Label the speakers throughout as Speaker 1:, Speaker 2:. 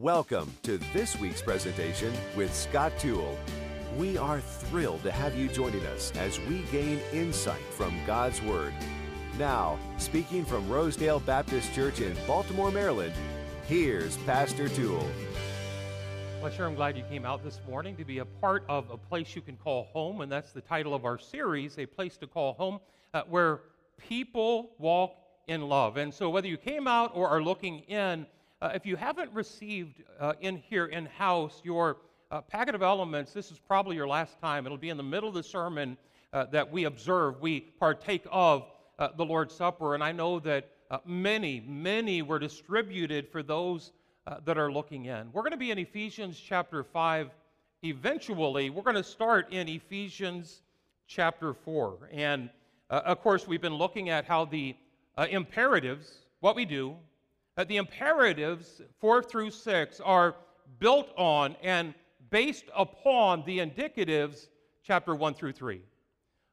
Speaker 1: Welcome to this week's presentation with Scott Toole. We are thrilled to have you joining us as we gain insight from God's Word. Now, speaking from Rosedale Baptist Church in Baltimore, Maryland, here's Pastor Toole.
Speaker 2: Well, sure, I'm glad you came out this morning to be a part of a place you can call home, and that's the title of our series, A Place to Call Home, uh, where people walk in love. And so, whether you came out or are looking in, uh, if you haven't received uh, in here in house your uh, packet of elements, this is probably your last time. It'll be in the middle of the sermon uh, that we observe, we partake of uh, the Lord's Supper. And I know that uh, many, many were distributed for those that are looking in. We're going to be in Ephesians chapter 5 eventually. We're going to start in Ephesians chapter 4. And of course, we've been looking at how the imperatives, what we do, the imperatives, four through six, are built on and based upon the indicatives, chapter one through three.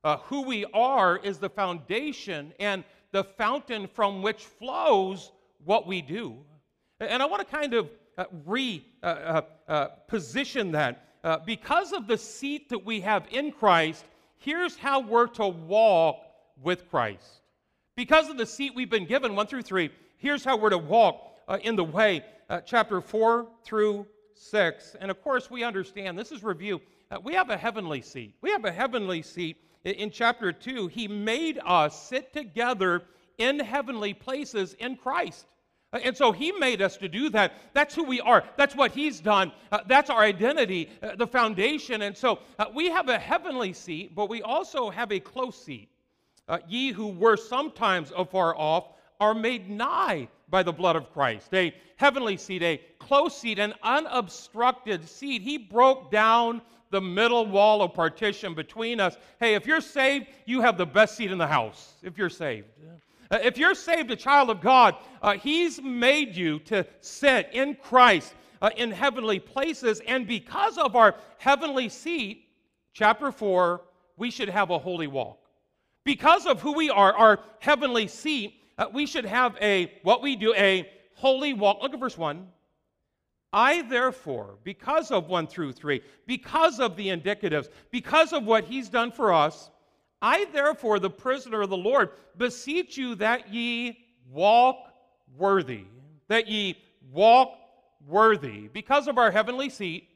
Speaker 2: Uh, who we are is the foundation and the fountain from which flows what we do. And I want to kind of uh, re uh, uh, uh that. Uh, because of the seat that we have in Christ, here's how we're to walk with Christ. Because of the seat we've been given, one through three, here's how we're to walk uh, in the way, uh, chapter 4 through 6. And of course, we understand this is review. Uh, we have a heavenly seat. We have a heavenly seat in, in chapter 2. He made us sit together in heavenly places in Christ. Uh, and so he made us to do that. That's who we are. That's what he's done. Uh, that's our identity, uh, the foundation. And so uh, we have a heavenly seat, but we also have a close seat. Uh, ye who were sometimes afar off are made nigh by the blood of Christ. A heavenly seat, a close seat, an unobstructed seat. He broke down the middle wall of partition between us. Hey, if you're saved, you have the best seat in the house, if you're saved. Uh, if you're saved, a child of God, uh, He's made you to sit in Christ uh, in heavenly places. And because of our heavenly seat, chapter 4, we should have a holy walk. Because of who we are, our heavenly seat, uh, we should have a, what we do, a holy walk. Look at verse 1. I, therefore, because of 1 through 3, because of the indicatives, because of what he's done for us, I, therefore, the prisoner of the Lord, beseech you that ye walk worthy, that ye walk worthy. Because of our heavenly seat,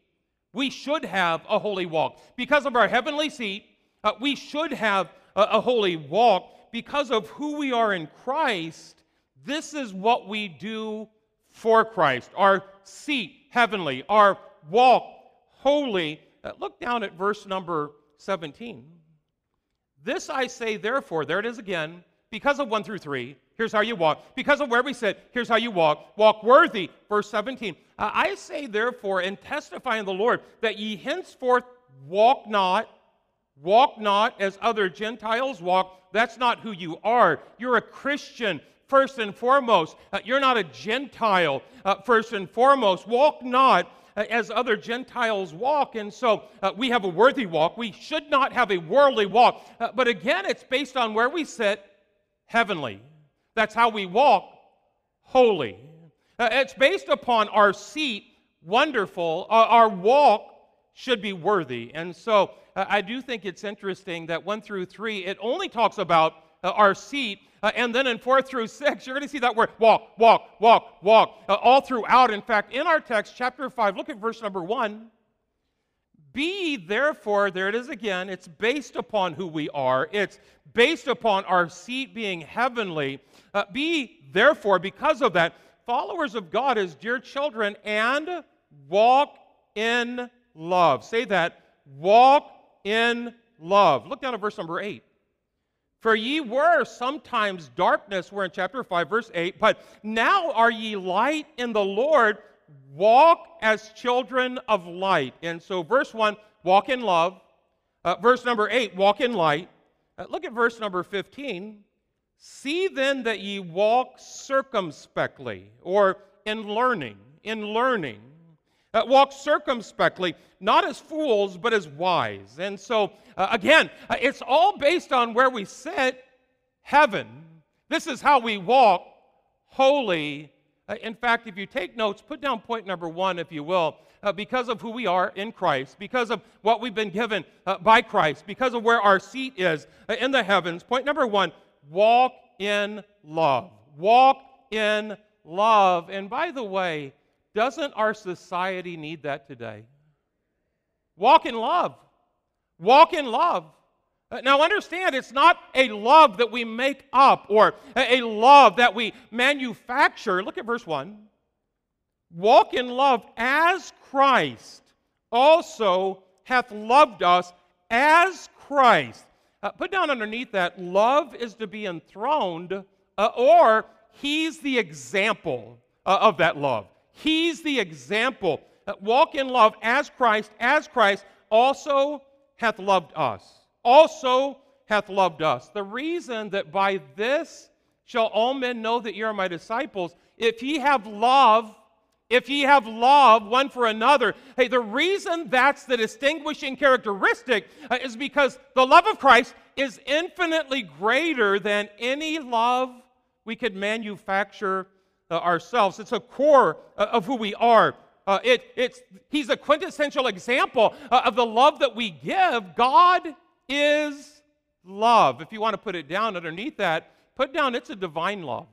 Speaker 2: we should have a holy walk. Because of our heavenly seat, uh, we should have a, a holy walk because of who we are in Christ, this is what we do for Christ. Our seat, heavenly, our walk, holy. Uh, look down at verse number 17. This I say, therefore, there it is again, because of 1 through 3, here's how you walk. Because of where we sit, here's how you walk. Walk worthy, verse 17. Uh, I say, therefore, and testify in the Lord, that ye henceforth walk not Walk not as other Gentiles walk. That's not who you are. You're a Christian first and foremost. Uh, you're not a Gentile uh, first and foremost. Walk not uh, as other Gentiles walk. And so uh, we have a worthy walk. We should not have a worldly walk. Uh, but again, it's based on where we sit heavenly. That's how we walk holy. Uh, it's based upon our seat wonderful. our walk should be worthy. And so uh, I do think it's interesting that 1 through 3, it only talks about uh, our seat. Uh, and then in 4 through 6, you're going to see that word walk, walk, walk, walk, uh, all throughout. In fact, in our text, chapter 5, look at verse number 1. Be therefore, there it is again, it's based upon who we are, it's based upon our seat being heavenly. Uh, be therefore, because of that, followers of God as dear children and walk in love. Say that walk in love. Look down at verse number 8. For ye were sometimes darkness, we're in chapter 5, verse 8, but now are ye light in the Lord. Walk as children of light. And so, verse 1, walk in love. Uh, verse number 8, walk in light. Uh, look at verse number 15. See then that ye walk circumspectly, or in learning, in learning uh, walk circumspectly, not as fools, but as wise. And so, uh, again, uh, it's all based on where we sit, heaven. This is how we walk holy Uh, in fact, if you take notes, put down point number one, if you will. Uh, because of who we are in Christ, because of what we've been given uh, by Christ, because of where our seat is in the heavens. Point number one walk in love. Walk in love. And by the way, doesn't our society need that today? Walk in love. Walk in love. Uh, now, understand, it's not a love that we make up or a love that we manufacture. Look at verse 1. Walk in love as Christ also hath loved us as Christ. Uh, put down underneath that, love is to be enthroned, uh, or he's the example uh, of that love. He's the example. Uh, walk in love as Christ, as Christ also hath loved us also hath loved us. The reason that by this shall all men know that ye are my disciples, if ye have love, if ye have love one for another. Hey, the reason that's the distinguishing characteristic uh, is because the love of Christ is infinitely greater than any love we could manufacture ourselves. It's a core uh, of who we are. Uh, it, it's, he's a quintessential example uh, of the love that we give. God is love. If you want to put it down underneath that, put down it's a divine love.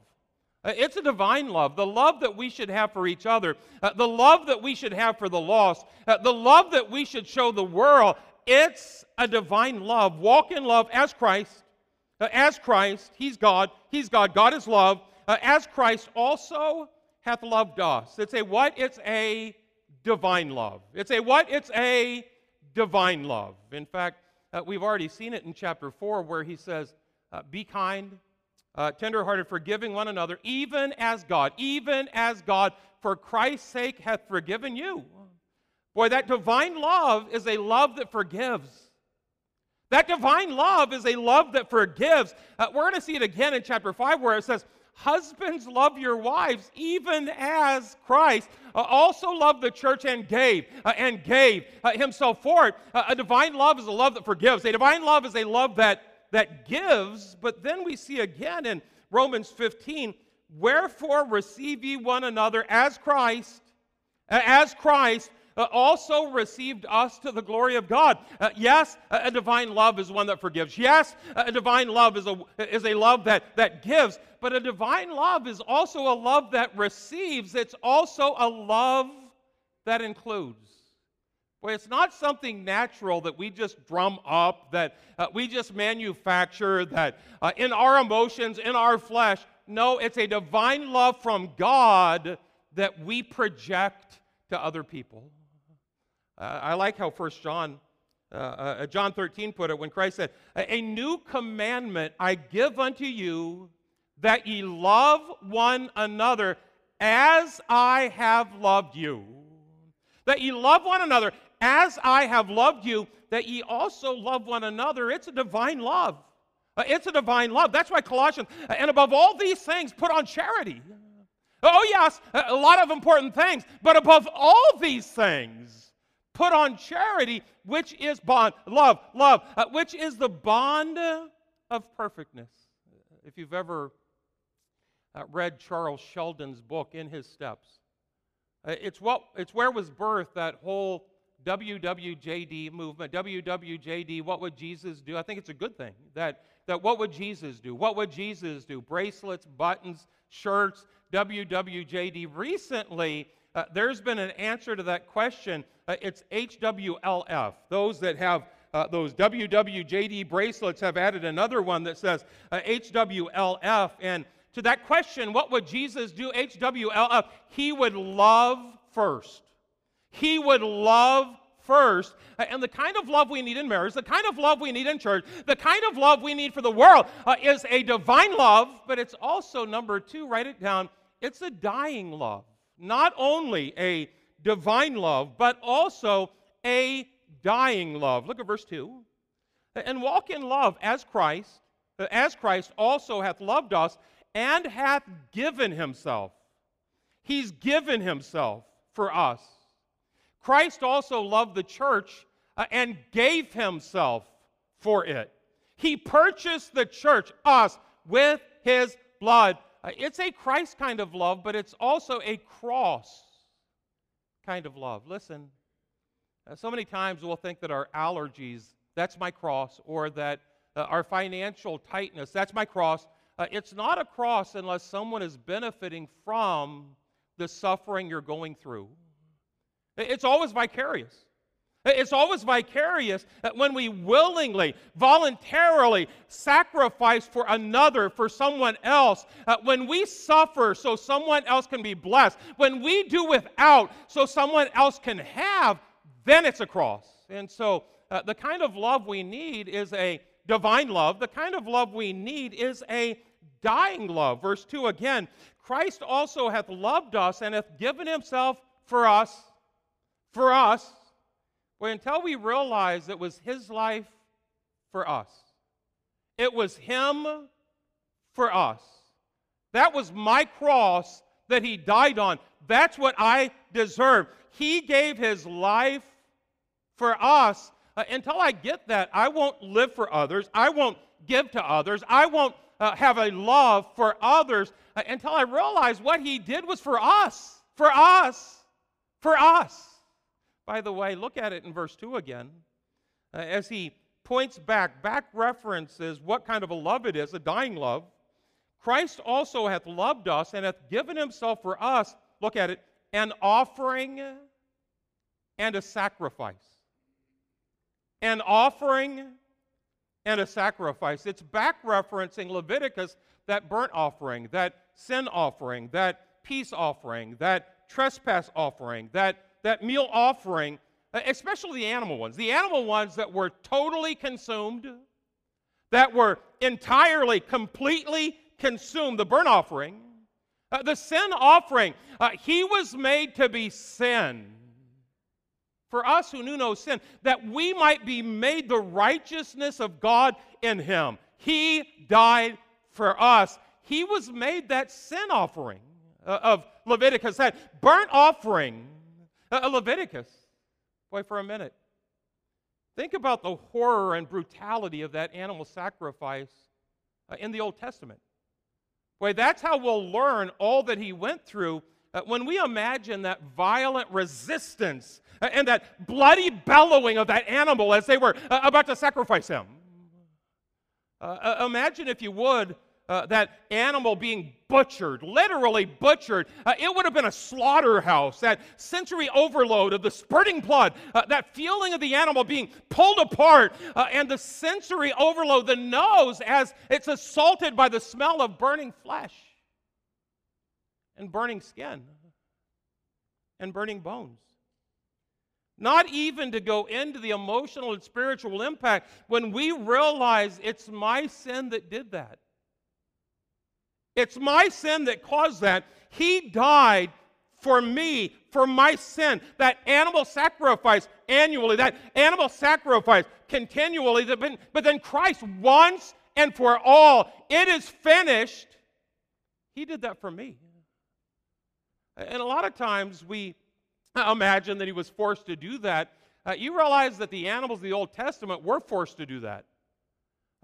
Speaker 2: Uh, it's a divine love, the love that we should have for each other, uh, the love that we should have for the lost, uh, the love that we should show the world. It's a divine love. Walk in love as Christ. Uh, as Christ, He's God. He's God. God is love. Uh, as Christ also hath loved us. It's a what? It's a divine love. It's a what? It's a divine love. In fact, uh, we've already seen it in chapter 4 where he says, uh, Be kind, uh, tenderhearted, forgiving one another, even as God, even as God, for Christ's sake, hath forgiven you. Boy, that divine love is a love that forgives. That divine love is a love that forgives. Uh, we're going to see it again in chapter 5 where it says, Husbands, love your wives, even as Christ uh, also loved the church and gave, uh, and gave uh, himself for it. Uh, a divine love is a love that forgives. A divine love is a love that, that gives. But then we see again in Romans 15, wherefore receive ye one another as Christ, uh, as Christ uh, also received us to the glory of God. Uh, yes, a, divine love is one that forgives. Yes, a, a divine love is a, is a love that, that gives. But a divine love is also a love that receives. It's also a love that includes. Boy, it's not something natural that we just drum up, that uh, we just manufacture, that uh, in our emotions, in our flesh. No, it's a divine love from God that we project to other people. Uh, I like how First John, uh, uh, John 13 put it when Christ said, "A new commandment I give unto you, that ye love one another as I have loved you." That ye love one another as I have loved you, that ye also love one another. It's a divine love. Uh, it's a divine love. That's why Colossians, uh, and above all these things, put on charity. Oh, yes, a lot of important things, but above all these things, Put on charity, which is bond, love, love, uh, which is the bond of perfectness. If you've ever uh, read Charles Sheldon's book, In His Steps, uh, it's, what, it's where was birthed that whole WWJD movement. WWJD, what would Jesus do? I think it's a good thing that, that what would Jesus do? What would Jesus do? Bracelets, buttons, shirts, WWJD. Recently, uh, there's been an answer to that question. Uh, it's HWLF. Those that have uh, those WWJD bracelets have added another one that says HWLF. Uh, and to that question, what would Jesus do? HWLF. He would love first. He would love first. Uh, and the kind of love we need in marriage, the kind of love we need in church, the kind of love we need for the world uh, is a divine love, but it's also, number two, write it down, it's a dying love not only a divine love, but also a dying love. Look at verse 2. And walk in love as Christ, as Christ also hath loved us and hath given himself. He's given himself for us. Christ also loved the church uh, and gave himself for it. He purchased the church, us, with his blood. Uh, it's a Christ kind of love, but it's also a cross kind of love. Listen, uh, so many times we'll think that our allergies, that's my cross, or that uh, our financial tightness, that's my cross. Uh, it's not a cross unless someone is benefiting from the suffering you're going through. It's always vicarious. It's always vicarious that when we willingly, voluntarily sacrifice for another, for someone else. Uh, when we suffer so someone else can be blessed. When we do without so someone else can have, then it's a cross. And so uh, the kind of love we need is a divine love. The kind of love we need is a dying love. Verse 2 again Christ also hath loved us and hath given himself for us. For us well, until we realize it was His life for us, it was Him for us. That was my cross that He died on. That's what I deserve. He gave His life for us. Uh, until I get that, I won't live for others. I won't give to others. I won't uh, have a love for others uh, until I realize what He did was for us. For us. For us. By the way, look at it in verse 2 again. Uh, as he points back, back references what kind of a love it is, a dying love. Christ also hath loved us and hath given himself for us, look at it, an offering and a sacrifice. An offering and a sacrifice. It's back referencing Leviticus, that burnt offering, that sin offering, that peace offering, that trespass offering, that that meal offering, especially the animal ones, the animal ones that were totally consumed, that were entirely, completely consumed, the burnt offering, uh, the sin offering, uh, he was made to be sin for us who knew no sin, that we might be made the righteousness of God in him. He died for us. He was made that sin offering uh, of Leviticus, that burnt offering uh, Leviticus. Boy, for a minute. Think about the horror and brutality of that animal sacrifice uh, in the Old Testament. Boy, that's how we'll learn all that he went through uh, when we imagine that violent resistance uh, and that bloody bellowing of that animal as they were uh, about to sacrifice him. Uh, imagine, if you would, uh, that animal being butchered, literally butchered. Uh, it would have been a slaughterhouse. That sensory overload of the spurting blood, uh, that feeling of the animal being pulled apart, uh, and the sensory overload, the nose as it's assaulted by the smell of burning flesh and burning skin and burning bones. Not even to go into the emotional and spiritual impact when we realize it's my sin that did that. It's my sin that caused that. He died for me, for my sin. That animal sacrifice annually, that animal sacrifice continually, but then Christ once and for all, it is finished. He did that for me. And a lot of times we imagine that he was forced to do that. Uh, you realize that the animals of the Old Testament were forced to do that.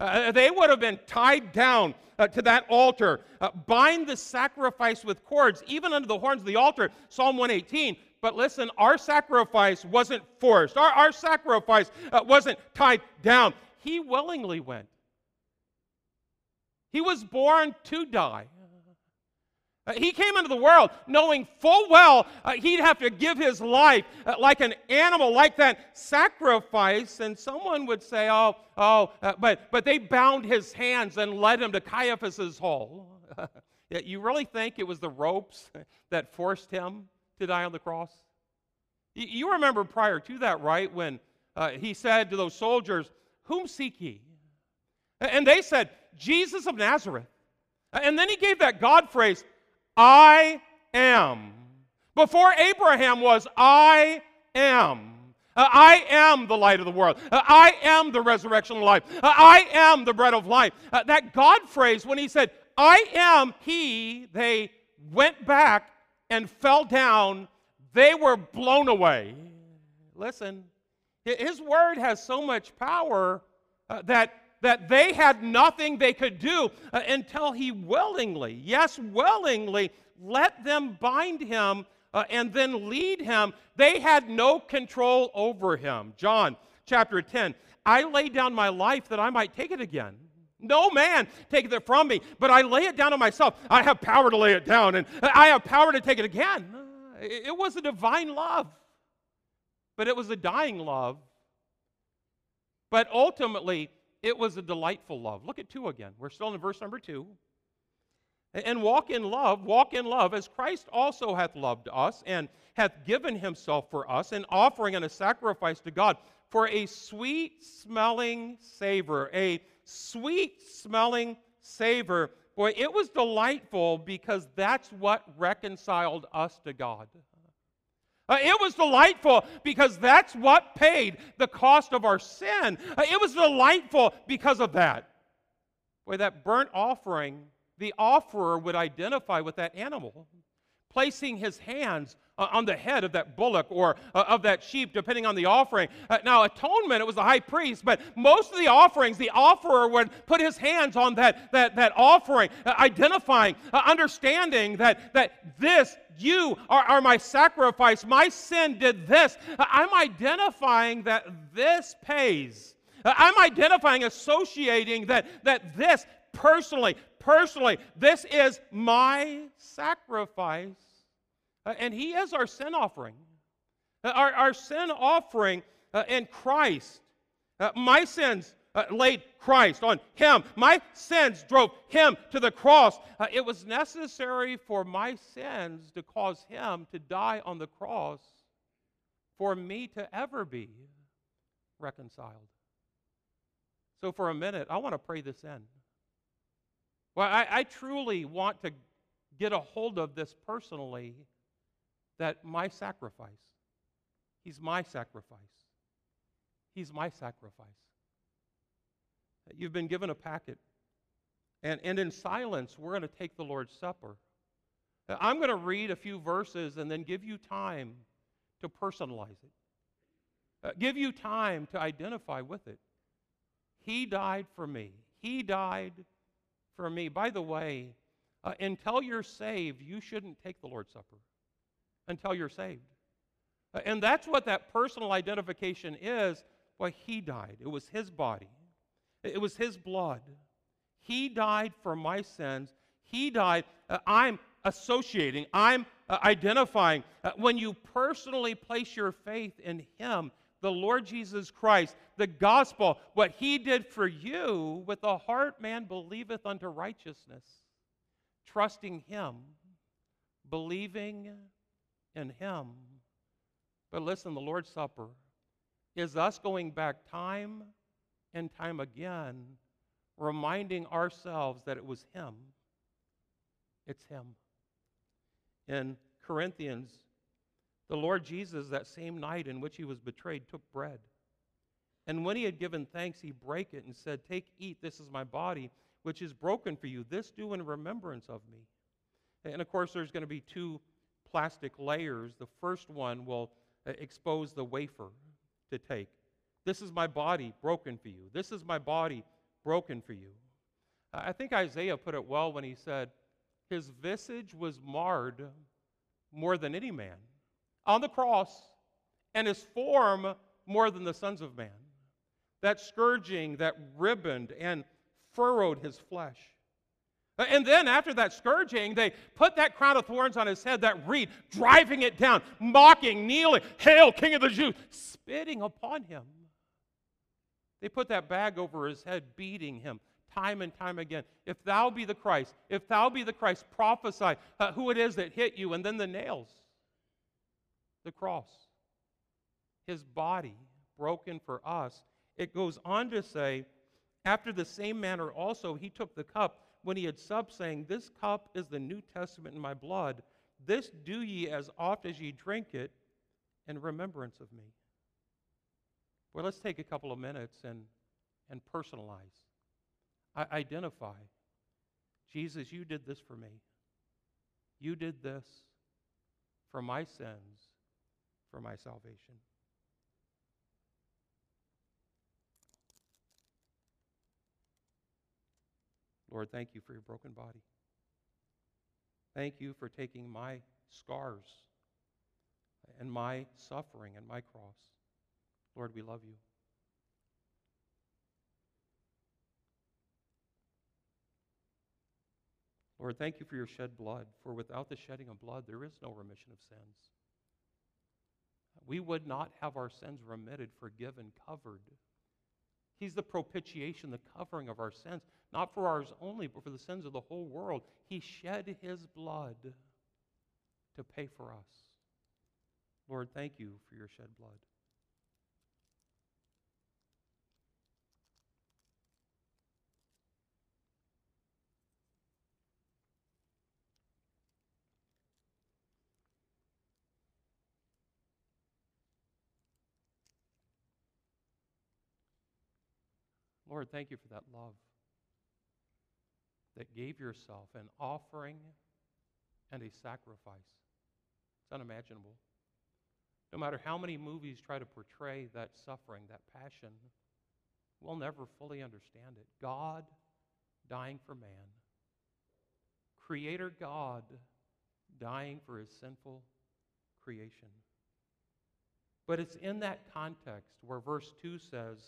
Speaker 2: Uh, they would have been tied down uh, to that altar, uh, bind the sacrifice with cords, even under the horns of the altar, Psalm 118. But listen, our sacrifice wasn't forced, our, our sacrifice uh, wasn't tied down. He willingly went. He was born to die. Uh, he came into the world knowing full well uh, he'd have to give his life uh, like an animal, like that sacrifice. And someone would say, oh, oh, uh, but, but they bound his hands and led him to Caiaphas's hall. you really think it was the ropes that forced him to die on the cross? You remember prior to that, right, when uh, he said to those soldiers, Whom seek ye? And they said, Jesus of Nazareth. And then he gave that God phrase, I am. Before Abraham was, I am. Uh, I am the light of the world. Uh, I am the resurrection of life. Uh, I am the bread of life. Uh, that God phrase, when he said, I am he, they went back and fell down. They were blown away. Listen, his word has so much power uh, that that they had nothing they could do uh, until he willingly, yes, willingly, let them bind him uh, and then lead him. They had no control over him. John chapter 10 I lay down my life that I might take it again. No man taketh it from me, but I lay it down on myself. I have power to lay it down, and I have power to take it again. It was a divine love, but it was a dying love. But ultimately, it was a delightful love. Look at two again. We're still in verse number two. And walk in love, walk in love, as Christ also hath loved us and hath given himself for us, an offering and a sacrifice to God for a sweet smelling savor, a sweet smelling savor. Boy, it was delightful because that's what reconciled us to God. Uh, it was delightful because that's what paid the cost of our sin. Uh, it was delightful because of that. Boy, that burnt offering, the offerer would identify with that animal, placing his hands uh, on the head of that bullock or uh, of that sheep, depending on the offering. Uh, now, atonement, it was the high priest, but most of the offerings, the offerer would put his hands on that, that, that offering, identifying, understanding that, that this, you are, are my sacrifice. My sin did this. I'm identifying that this pays. I'm identifying, associating that, that this personally, personally, this is my sacrifice uh, and He is our sin offering. Uh, our, our sin offering uh, in Christ. Uh, my sins uh, laid Christ on Him. My sins drove Him to the cross. Uh, it was necessary for my sins to cause Him to die on the cross for me to ever be reconciled. So, for a minute, I want to pray this in. Well, I, I truly want to get a hold of this personally that my sacrifice, He's my sacrifice. He's my sacrifice. You've been given a packet. And, and in silence, we're going to take the Lord's Supper. I'm going to read a few verses and then give you time to personalize it, uh, give you time to identify with it. He died for me. He died for me. By the way, uh, until you're saved, you shouldn't take the Lord's Supper until you're saved. Uh, and that's what that personal identification is. Why he died. It was his body, it was his blood. He died for my sins. He died. Uh, I'm associating, I'm uh, identifying. Uh, when you personally place your faith in him, the Lord Jesus Christ, the gospel, what he did for you, with the heart man believeth unto righteousness, trusting him, believing in Him. But listen, the Lord's Supper is us going back time and time again, reminding ourselves that it was Him. It's Him. In Corinthians, the Lord Jesus, that same night in which he was betrayed, took bread. And when he had given thanks, he brake it and said, Take, eat, this is my body, which is broken for you. This do in remembrance of me. And of course, there's going to be two plastic layers. The first one will uh, expose the wafer to take. This is my body broken for you. This is my body broken for you. I think Isaiah put it well when he said, His visage was marred more than any man on the cross, and his form more than the sons of man. That scourging that ribboned and furrowed his flesh. And then after that scourging, they put that crown of thorns on his head, that reed, driving it down, mocking, kneeling, Hail, King of the Jews, spitting upon him. They put that bag over his head, beating him time and time again. If thou be the Christ, if thou be the Christ, prophesy uh, who it is that hit you. And then the nails, the cross, his body broken for us. It goes on to say, after the same manner also, he took the cup when he had supped, saying, This cup is the New Testament in my blood. This do ye as oft as ye drink it in remembrance of me. Well, let's take a couple of minutes and, and personalize. I identify. Jesus, you did this for me. You did this for my sins, for my salvation. Lord, thank you for your broken body. Thank you for taking my scars and my suffering and my cross. Lord, we love you. Lord, thank you for your shed blood, for without the shedding of blood, there is no remission of sins. We would not have our sins remitted, forgiven, covered. He's the propitiation, the covering of our sins, not for ours only, but for the sins of the whole world. He shed his blood to pay for us. Lord, thank you for your shed blood. Lord, thank you for that love that gave yourself an offering and a sacrifice. It's unimaginable. No matter how many movies try to portray that suffering, that passion, we'll never fully understand it. God dying for man, Creator God dying for his sinful creation. But it's in that context where verse 2 says,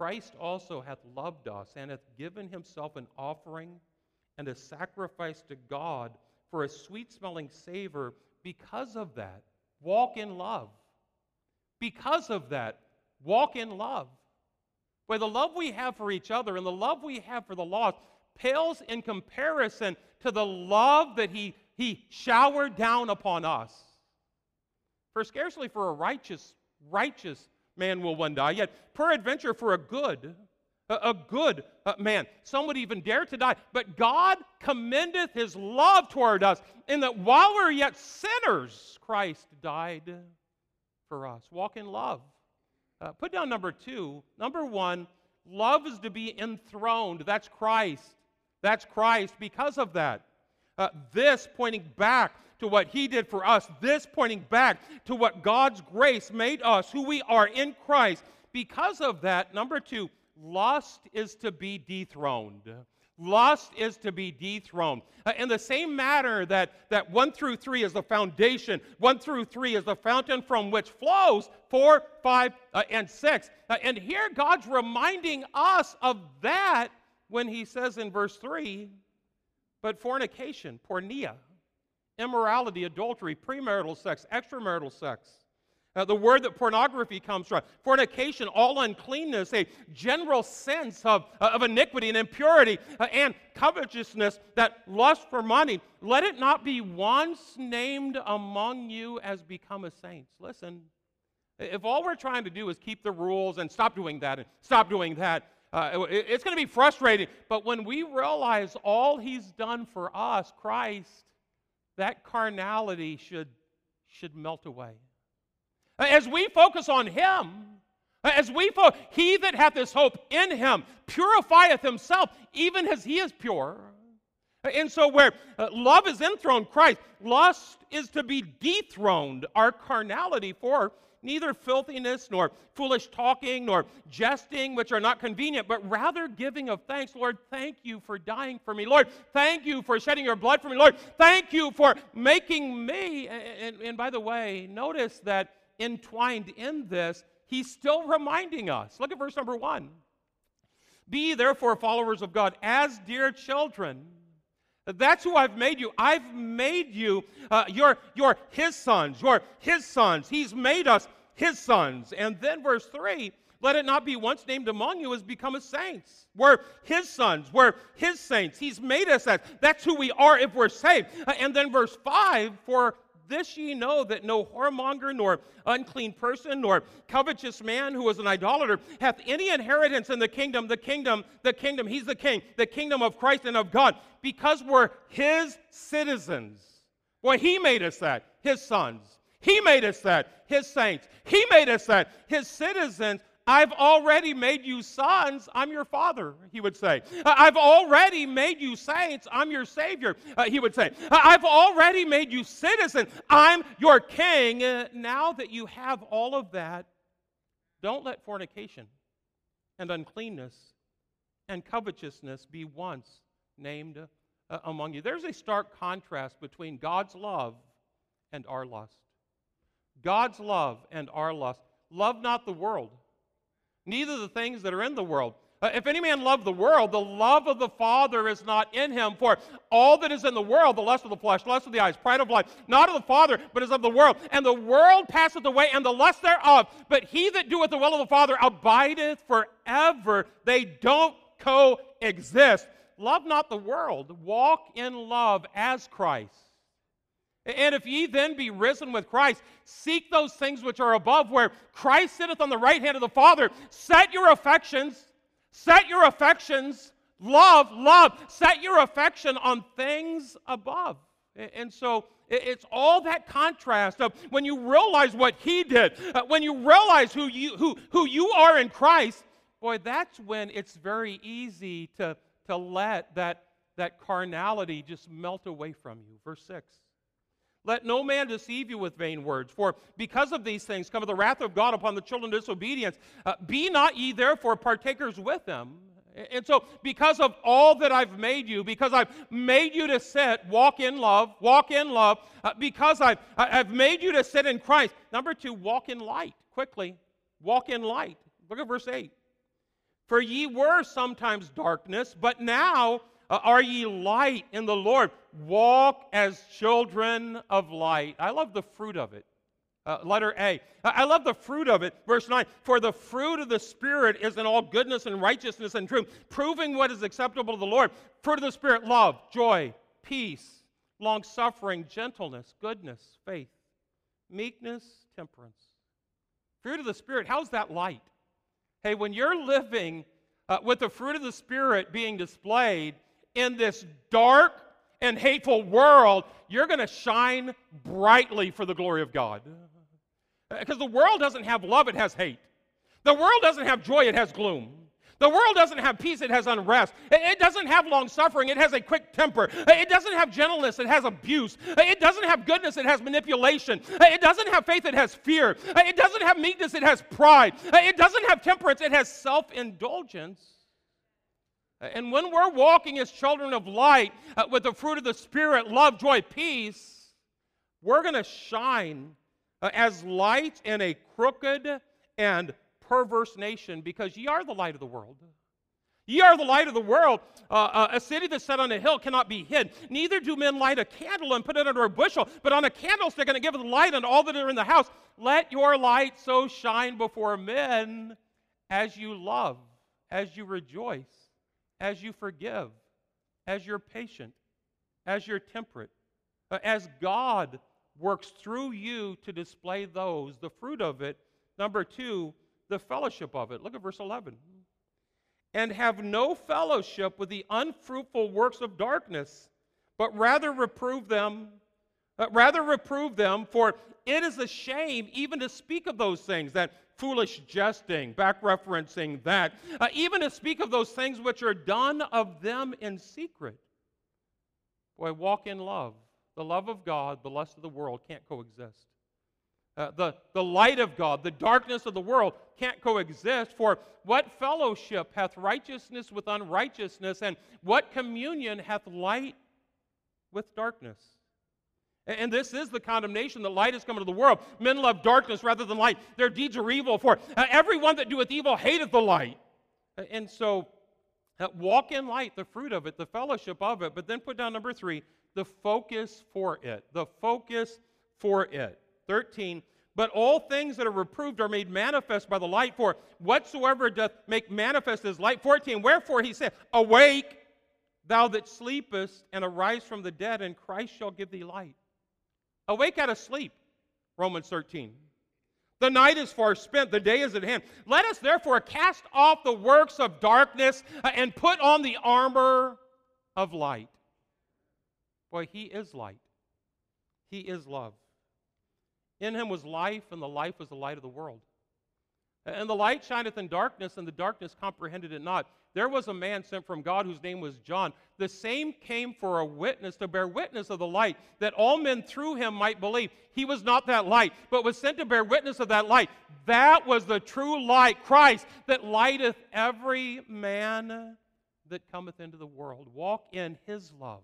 Speaker 2: Christ also hath loved us and hath given himself an offering and a sacrifice to God for a sweet smelling savor. Because of that, walk in love. Because of that, walk in love. Where the love we have for each other and the love we have for the lost pales in comparison to the love that he, he showered down upon us. For scarcely for a righteous, righteous man will one die, yet peradventure for a good, a, good uh, man, some would even dare to die. But God commendeth his love toward us, in that while we're yet sinners, Christ died for us. Walk in love. Uh, put down number two. Number one, love is to be enthroned. That's Christ. That's Christ because of that. Uh, this pointing back to what He did for us, this pointing back to what God's grace made us, who we are in Christ. Because of that, number two, lust is to be dethroned. Lust is to be dethroned. Uh, in the same manner that, that 1 through 3 is the foundation, 1 through 3 is the fountain from which flows 4, 5, uh, and 6. Uh, and here God's reminding us of that when he says in verse 3 but fornication, porneia, immorality, adultery, premarital sex, extramarital sex. Uh, the word that pornography comes from, fornication, all uncleanness, a general sense of, uh, of iniquity and impurity, uh, and covetousness, that lust for money. Let it not be once named among you as become a saints. Listen, if all we're trying to do is keep the rules and stop doing that and stop doing that, uh, it, it's going to be frustrating. But when we realize all he's done for us, Christ, that carnality should, should melt away. As we focus on him, as we focus, he that hath this hope in him purifieth himself, even as he is pure. And so, where uh, love is enthroned, Christ, lust is to be dethroned, our carnality for neither filthiness, nor foolish talking, nor jesting, which are not convenient, but rather giving of thanks. Lord, thank you for dying for me. Lord, thank you for shedding your blood for me. Lord, thank you for making me. And, and by the way, notice that entwined in this, he's still reminding us. Look at verse number one. Be therefore followers of God as dear children that's who I've made you. I've made you, uh, you're, you're his sons. You're his sons. He's made us his sons. And then verse 3 let it not be once named among you as become a saints. We're his sons. We're his saints. He's made us as. That's who we are if we're saved. Uh, and then verse 5 for this ye know that no whoremonger, nor unclean person, nor covetous man who is an idolater hath any inheritance in the kingdom, the kingdom, the kingdom, he's the king, the kingdom of Christ and of God, because we're his citizens. Well, he made us that, his sons. He made us that, his saints. He made us that, his citizens. I've already made you sons. I'm your father, he would say. Uh, I've already made you saints. I'm your savior, uh, he would say. Uh, I've already made you citizens. I'm your king. Uh, now that you have all of that, don't let fornication and uncleanness and covetousness be once named uh, among you. There's a stark contrast between God's love and our lust. God's love and our lust. Love not the world, neither the things that are in the world. Uh, if any man love the world, the love of the Father is not in him. For all that is in the world, the lust of the flesh, lust of the eyes, pride of life, not of the Father, but is of the world. And the world passeth away, and the lust thereof. But he that doeth the will of the Father abideth forever. They don't coexist. Love not the world, walk in love as Christ. And if ye then be risen with Christ, seek those things which are above, where Christ sitteth on the right hand of the Father. Set your affections Set your affections, love, love, set your affection on things above. And so it's all that contrast of when you realize what he did, uh, when you realize who you, who, who you are in Christ, boy, that's when it's very easy to, to let that, that carnality just melt away from you. Verse 6. Let no man deceive you with vain words, for because of these things cometh the wrath of God upon the children of disobedience. Uh, be not ye therefore partakers with them. And so, because of all that I've made you, because I've made you to sit, walk in love, walk in love, uh, because I've, I've made you to sit in Christ. Number two, walk in light. Quickly, walk in light. Look at verse 8. For ye were sometimes darkness, but now are ye light in the Lord? Walk as children of light. I love the fruit of it. Uh, letter A. I love the fruit of it. Verse 9 For the fruit of the Spirit is in all goodness and righteousness and truth, proving what is acceptable to the Lord. Fruit of the Spirit love, joy, peace, long suffering, gentleness, goodness, faith, meekness, temperance. Fruit of the Spirit, how's that light? Hey, when you're living uh, with the fruit of the Spirit being displayed, in this dark and hateful world, you're going to shine brightly for the glory of God. Because the world doesn't have love, it has hate. The world doesn't have joy, it has gloom. The world doesn't have peace, it has unrest. It doesn't have long suffering, it has a quick temper. It doesn't have gentleness, it has abuse. It doesn't have goodness, it has manipulation. It doesn't have faith, it has fear. It doesn't have meekness, it has pride. It doesn't have temperance, it has self indulgence. And when we're walking as children of light uh, with the fruit of the Spirit, love, joy, peace, we're going to shine uh, as light in a crooked and perverse nation because ye are the light of the world. Ye are the light of the world. Uh, uh, a city that's set on a hill cannot be hid. Neither do men light a candle and put it under a bushel, but on a candlestick and give it light unto all that are in the house. Let your light so shine before men as you love, as you rejoice as you forgive, as you're patient, as you're temperate, uh, as God works through you to display those, the fruit of it. Number two, the fellowship of it. Look at verse 11. And have no fellowship with the unfruitful works of darkness, but rather reprove them. Uh, rather reprove them, for it is a shame even to speak of those things that foolish jesting, back referencing that, uh, even to speak of those things which are done of them in secret. Boy, walk in love. The love of God, the lust of the world can't coexist. Uh, the, the light of God, the darkness of the world can't coexist. For what fellowship hath righteousness with unrighteousness, and what communion hath light with darkness? And this is the condemnation that light has come into the world. Men love darkness rather than light. Their deeds are evil, for uh, everyone that doeth evil hateth the light. And so, uh, walk in light, the fruit of it, the fellowship of it. But then put down number three, the focus for it. The focus for it. 13. But all things that are reproved are made manifest by the light, for whatsoever doth make manifest is light. 14. Wherefore he said, Awake, thou that sleepest, and arise from the dead, and Christ shall give thee light. Awake out of sleep, Romans 13. The night is far spent, the day is at hand. Let us therefore cast off the works of darkness uh, and put on the armor of light. Boy, He is light, He is love. In Him was life, and the life was the light of the world. And the light shineth in darkness, and the darkness comprehended it not. There was a man sent from God whose name was John. The same came for a witness to bear witness of the light, that all men through him might believe. He was not that light, but was sent to bear witness of that light. That was the true light, Christ, that lighteth every man that cometh into the world. Walk in his love.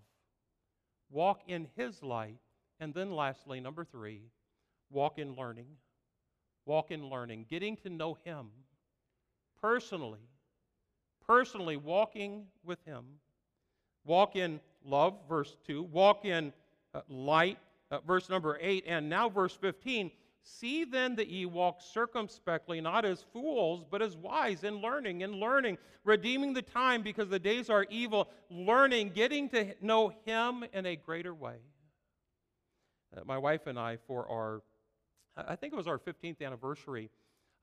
Speaker 2: Walk in his light. And then, lastly, number three, walk in learning. Walk in learning, getting to know him personally. Personally, walking with him. Walk in love, verse 2. Walk in uh, light, uh, verse number 8. And now, verse 15 See then that ye walk circumspectly, not as fools, but as wise in learning, in learning, redeeming the time because the days are evil, learning, getting to know Him in a greater way. Uh, my wife and I, for our, I think it was our 15th anniversary,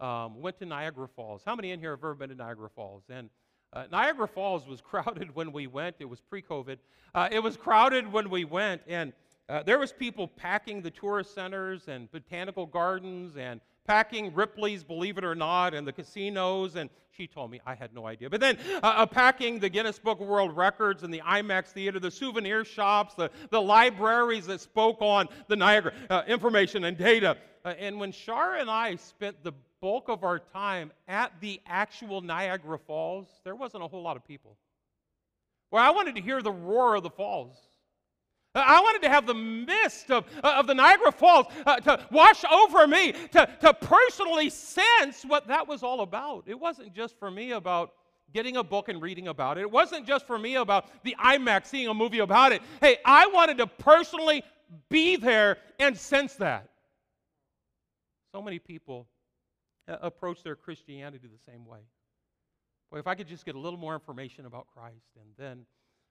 Speaker 2: um, went to Niagara Falls. How many in here have ever been to Niagara Falls? And uh, Niagara Falls was crowded when we went. It was pre-COVID. Uh, it was crowded when we went, and uh, there was people packing the tourist centers and botanical gardens and packing Ripley's, believe it or not, and the casinos. And she told me I had no idea. But then uh, uh, packing the Guinness Book of World Records and the IMAX theater, the souvenir shops, the, the libraries that spoke on the Niagara uh, information and data. Uh, and when Shar and I spent the bulk of our time at the actual Niagara Falls, there wasn't a whole lot of people. Well, I wanted to hear the roar of the falls. I wanted to have the mist of, uh, of the Niagara Falls uh, to wash over me, to, to personally sense what that was all about. It wasn't just for me about getting a book and reading about it, it wasn't just for me about the IMAX, seeing a movie about it. Hey, I wanted to personally be there and sense that. So many people approach their Christianity the same way. Boy, if I could just get a little more information about Christ and then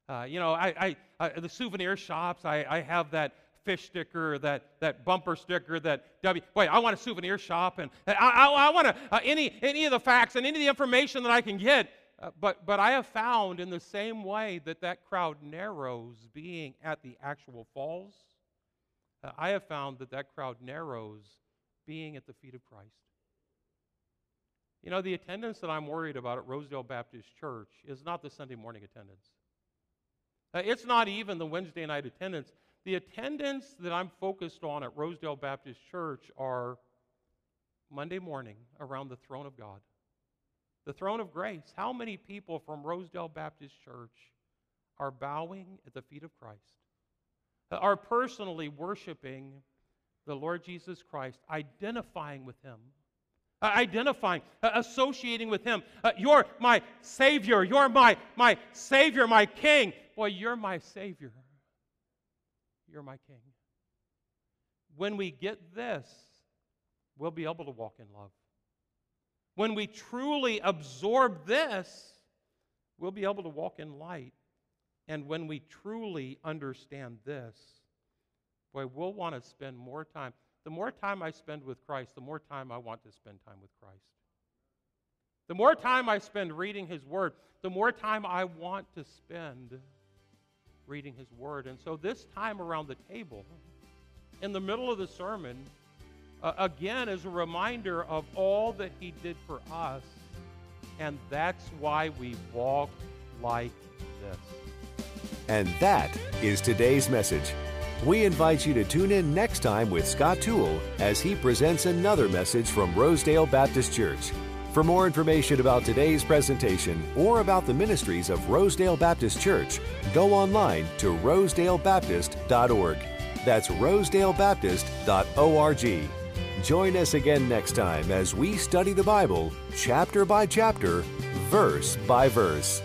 Speaker 2: uh, you know, I, I, I, the souvenir shops, I, I have that fish sticker, that, that bumper sticker, that W. Wait, I want a souvenir shop, and I, I, I want to, uh, any, any of the facts and any of the information that I can get. Uh, but, but I have found in the same way that that crowd narrows being at the actual falls, uh, I have found that that crowd narrows being at the feet of Christ. You know, the attendance that I'm worried about at Rosedale Baptist Church is not the Sunday morning attendance. Uh, it's not even the Wednesday night attendance. The attendance that I'm focused on at Rosedale Baptist Church are Monday morning around the throne of God, the throne of grace. How many people from Rosedale Baptist Church are bowing at the feet of Christ, uh, are personally worshiping the Lord Jesus Christ, identifying with Him? Uh, identifying, uh, associating with Him. Uh, you're my Savior. You're my, my Savior, my King. Boy, you're my Savior. You're my King. When we get this, we'll be able to walk in love. When we truly absorb this, we'll be able to walk in light. And when we truly understand this, boy, we'll want to spend more time. The more time I spend with Christ, the more time I want to spend time with Christ. The more time I spend reading His Word, the more time I want to spend reading His Word. And so this time around the table, in the middle of the sermon, uh, again is a reminder of all that He did for us. And that's why we walk like this.
Speaker 1: And that is today's message. We invite you to tune in next time with Scott Toole as he presents another message from Rosedale Baptist Church. For more information about today's presentation or about the ministries of Rosedale Baptist Church, go online to rosedalebaptist.org. That's rosedalebaptist.org. Join us again next time as we study the Bible chapter by chapter, verse by verse.